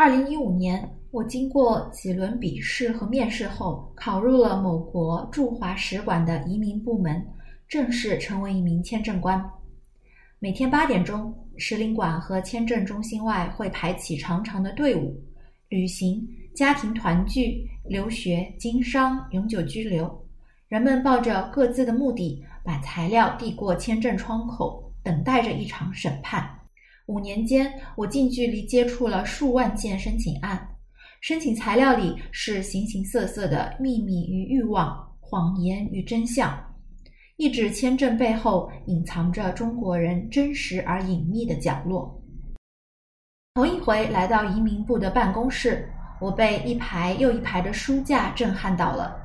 二零一五年，我经过几轮笔试和面试后，考入了某国驻华使馆的移民部门，正式成为一名签证官。每天八点钟，使领馆和签证中心外会排起长长的队伍。旅行、家庭团聚、留学、经商、永久居留，人们抱着各自的目的，把材料递过签证窗口，等待着一场审判。五年间，我近距离接触了数万件申请案，申请材料里是形形色色的秘密与欲望、谎言与真相，一纸签证背后隐藏着中国人真实而隐秘的角落。头一回来到移民部的办公室，我被一排又一排的书架震撼到了，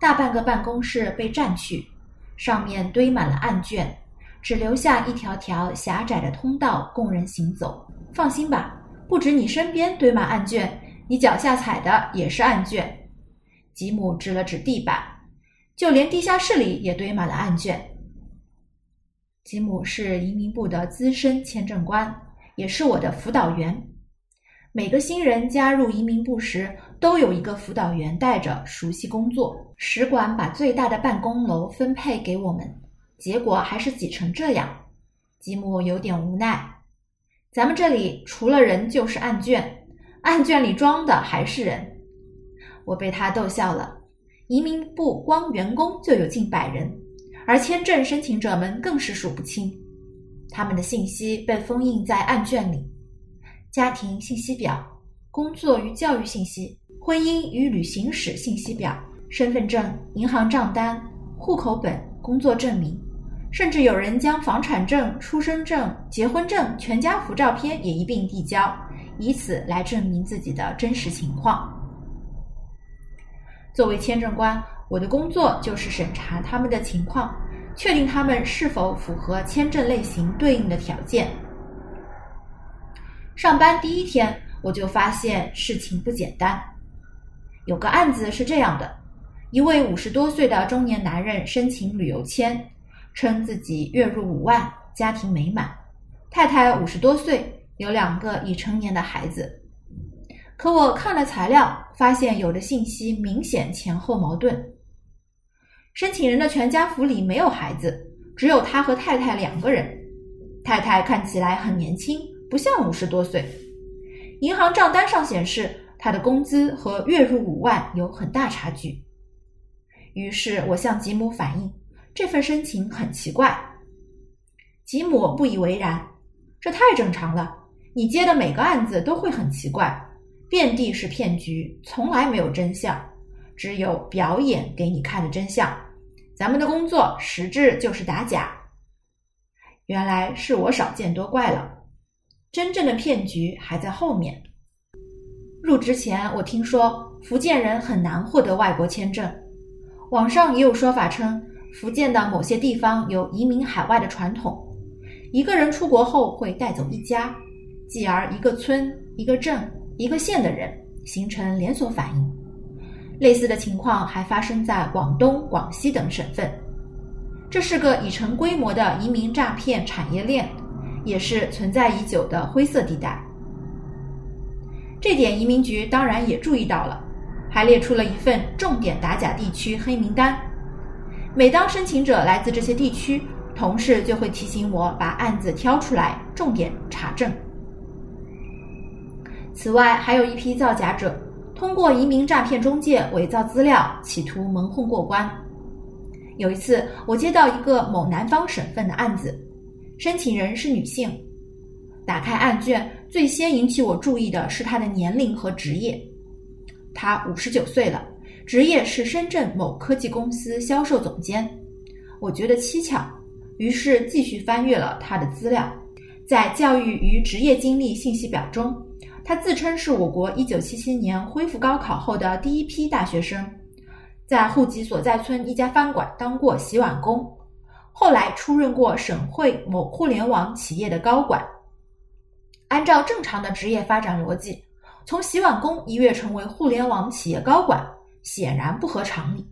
大半个办公室被占去，上面堆满了案卷。只留下一条条狭窄的通道供人行走。放心吧，不止你身边堆满案卷，你脚下踩的也是案卷。吉姆指了指地板，就连地下室里也堆满了案卷。吉姆是移民部的资深签证官，也是我的辅导员。每个新人加入移民部时，都有一个辅导员带着，熟悉工作。使馆把最大的办公楼分配给我们。结果还是挤成这样，吉姆有点无奈。咱们这里除了人就是案卷，案卷里装的还是人。我被他逗笑了。移民部光员工就有近百人，而签证申请者们更是数不清。他们的信息被封印在案卷里：家庭信息表、工作与教育信息、婚姻与旅行史信息表、身份证、银行账单、户口本、工作证明。甚至有人将房产证、出生证、结婚证、全家福照片也一并递交，以此来证明自己的真实情况。作为签证官，我的工作就是审查他们的情况，确定他们是否符合签证类型对应的条件。上班第一天，我就发现事情不简单。有个案子是这样的：一位五十多岁的中年男人申请旅游签。称自己月入五万，家庭美满，太太五十多岁，有两个已成年的孩子。可我看了材料，发现有的信息明显前后矛盾。申请人的全家福里没有孩子，只有他和太太两个人。太太看起来很年轻，不像五十多岁。银行账单上显示，他的工资和月入五万有很大差距。于是我向吉姆反映。这份申请很奇怪，吉姆不以为然。这太正常了，你接的每个案子都会很奇怪，遍地是骗局，从来没有真相，只有表演给你看的真相。咱们的工作实质就是打假。原来是我少见多怪了，真正的骗局还在后面。入职前，我听说福建人很难获得外国签证，网上也有说法称。福建的某些地方有移民海外的传统，一个人出国后会带走一家，继而一个村、一个镇、一个县的人，形成连锁反应。类似的情况还发生在广东、广西等省份。这是个已成规模的移民诈骗产业链，也是存在已久的灰色地带。这点移民局当然也注意到了，还列出了一份重点打假地区黑名单。每当申请者来自这些地区，同事就会提醒我把案子挑出来，重点查证。此外，还有一批造假者，通过移民诈骗中介伪造资料，企图蒙混过关。有一次，我接到一个某南方省份的案子，申请人是女性。打开案卷，最先引起我注意的是她的年龄和职业，她五十九岁了。职业是深圳某科技公司销售总监，我觉得蹊跷，于是继续翻阅了他的资料。在教育与职业经历信息表中，他自称是我国1977年恢复高考后的第一批大学生，在户籍所在村一家饭馆当过洗碗工，后来出任过省会某互联网企业的高管。按照正常的职业发展逻辑，从洗碗工一跃成为互联网企业高管。显然不合常理。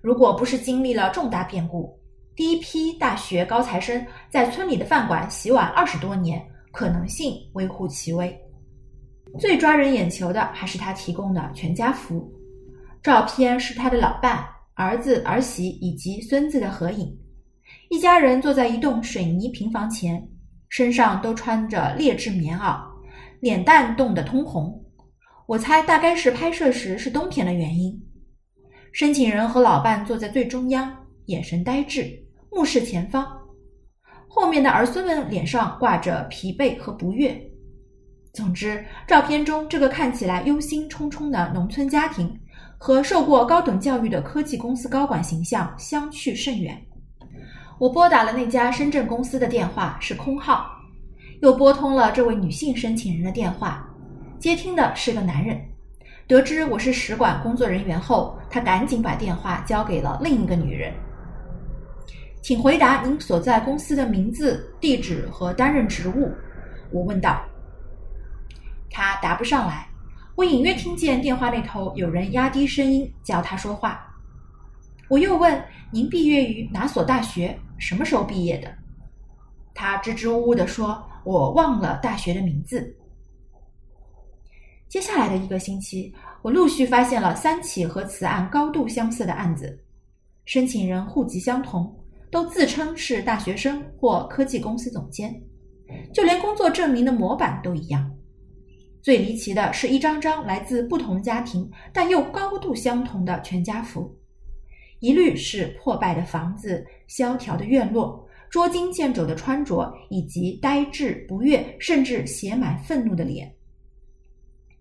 如果不是经历了重大变故，第一批大学高材生在村里的饭馆洗碗二十多年，可能性微乎其微。最抓人眼球的还是他提供的全家福，照片是他的老伴、儿子、儿媳以及孙子的合影，一家人坐在一栋水泥平房前，身上都穿着劣质棉袄，脸蛋冻得通红。我猜大概是拍摄时是冬天的原因。申请人和老伴坐在最中央，眼神呆滞，目视前方。后面的儿孙们脸上挂着疲惫和不悦。总之，照片中这个看起来忧心忡忡的农村家庭，和受过高等教育的科技公司高管形象相去甚远。我拨打了那家深圳公司的电话，是空号，又拨通了这位女性申请人的电话，接听的是个男人。得知我是使馆工作人员后，他赶紧把电话交给了另一个女人。请回答您所在公司的名字、地址和担任职务。我问道。他答不上来。我隐约听见电话那头有人压低声音叫他说话。我又问：“您毕业于哪所大学？什么时候毕业的？”他支支吾吾地说：“我忘了大学的名字。”接下来的一个星期，我陆续发现了三起和此案高度相似的案子，申请人户籍相同，都自称是大学生或科技公司总监，就连工作证明的模板都一样。最离奇的是一张张来自不同家庭但又高度相同的全家福，一律是破败的房子、萧条的院落、捉襟见肘的穿着以及呆滞不悦甚至写满愤怒的脸。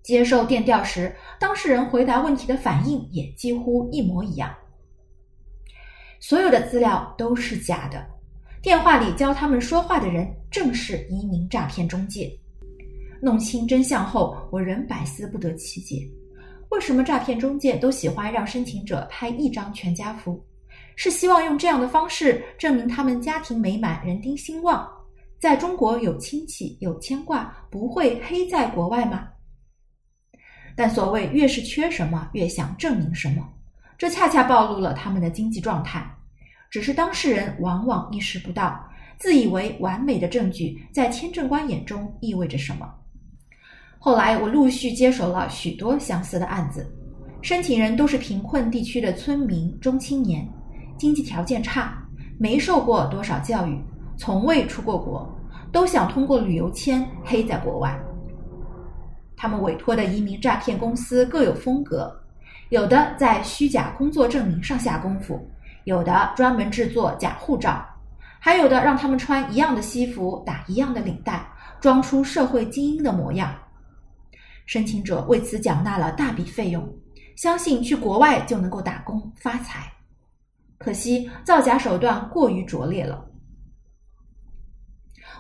接受电调时，当事人回答问题的反应也几乎一模一样。所有的资料都是假的，电话里教他们说话的人正是移民诈骗中介。弄清真相后，我仍百思不得其解：为什么诈骗中介都喜欢让申请者拍一张全家福？是希望用这样的方式证明他们家庭美满、人丁兴旺，在中国有亲戚、有牵挂，不会黑在国外吗？但所谓越是缺什么，越想证明什么，这恰恰暴露了他们的经济状态。只是当事人往往意识不到，自以为完美的证据在签证官眼中意味着什么。后来，我陆续接手了许多相似的案子，申请人都是贫困地区的村民、中青年，经济条件差，没受过多少教育，从未出过国，都想通过旅游签黑在国外。他们委托的移民诈骗公司各有风格，有的在虚假工作证明上下功夫，有的专门制作假护照，还有的让他们穿一样的西服，打一样的领带，装出社会精英的模样。申请者为此缴纳了大笔费用，相信去国外就能够打工发财。可惜造假手段过于拙劣了。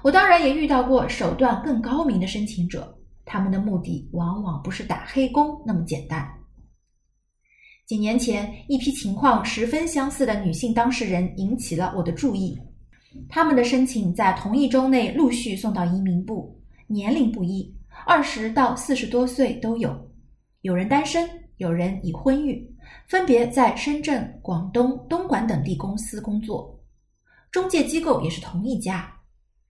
我当然也遇到过手段更高明的申请者。他们的目的往往不是打黑工那么简单。几年前，一批情况十分相似的女性当事人引起了我的注意。他们的申请在同一周内陆续送到移民部，年龄不一，二十到四十多岁都有，有人单身，有人已婚育，分别在深圳、广东、东莞等地公司工作，中介机构也是同一家，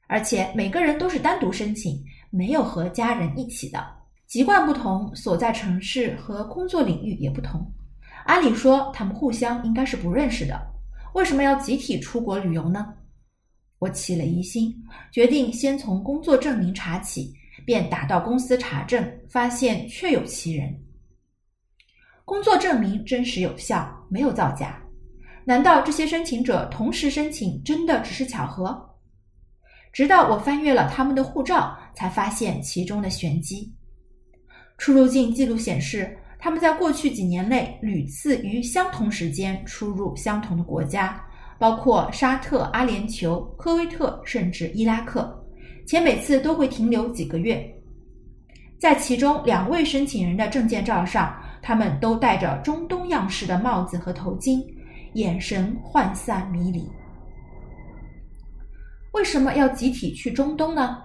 而且每个人都是单独申请。没有和家人一起的，籍贯不同，所在城市和工作领域也不同。按理说，他们互相应该是不认识的，为什么要集体出国旅游呢？我起了疑心，决定先从工作证明查起，便打到公司查证，发现确有其人。工作证明真实有效，没有造假。难道这些申请者同时申请，真的只是巧合？直到我翻阅了他们的护照，才发现其中的玄机。出入境记录显示，他们在过去几年内屡次于相同时间出入相同的国家，包括沙特、阿联酋、科威特，甚至伊拉克，且每次都会停留几个月。在其中两位申请人的证件照上，他们都戴着中东样式的帽子和头巾，眼神涣散迷离。为什么要集体去中东呢？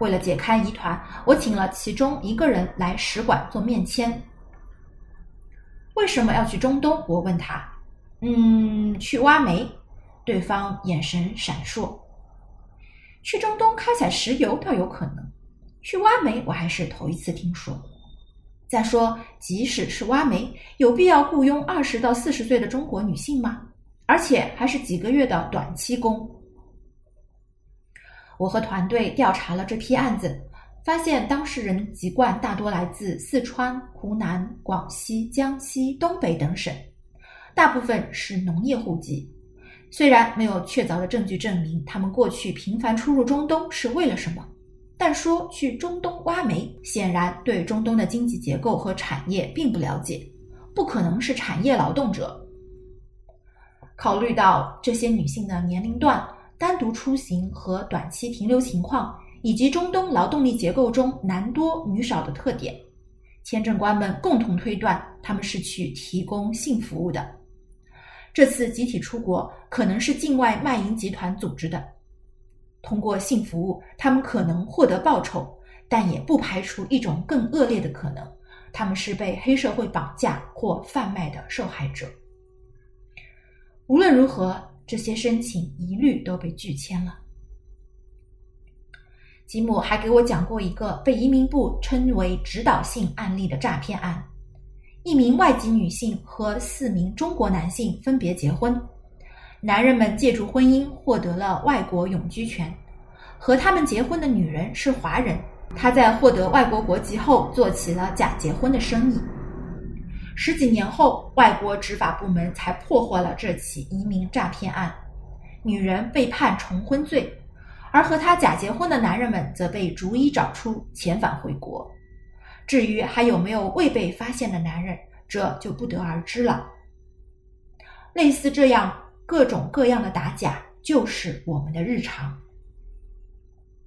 为了解开疑团，我请了其中一个人来使馆做面签。为什么要去中东？我问他。嗯，去挖煤。对方眼神闪烁。去中东开采石油倒有可能。去挖煤我还是头一次听说。再说，即使是挖煤，有必要雇佣二十到四十岁的中国女性吗？而且还是几个月的短期工。我和团队调查了这批案子，发现当事人籍贯大多来自四川、湖南、广西、江西、东北等省，大部分是农业户籍。虽然没有确凿的证据证明他们过去频繁出入中东是为了什么。但说去中东挖煤，显然对中东的经济结构和产业并不了解，不可能是产业劳动者。考虑到这些女性的年龄段、单独出行和短期停留情况，以及中东劳动力结构中男多女少的特点，签证官们共同推断他们是去提供性服务的。这次集体出国可能是境外卖淫集团组织的。通过性服务，他们可能获得报酬，但也不排除一种更恶劣的可能：他们是被黑社会绑架或贩卖的受害者。无论如何，这些申请一律都被拒签了。吉姆还给我讲过一个被移民部称为指导性案例的诈骗案：一名外籍女性和四名中国男性分别结婚。男人们借助婚姻获得了外国永居权，和他们结婚的女人是华人。他在获得外国国籍后，做起了假结婚的生意。十几年后，外国执法部门才破获了这起移民诈骗案，女人被判重婚罪，而和她假结婚的男人们则被逐一找出遣返回国。至于还有没有未被发现的男人，这就不得而知了。类似这样。各种各样的打假就是我们的日常。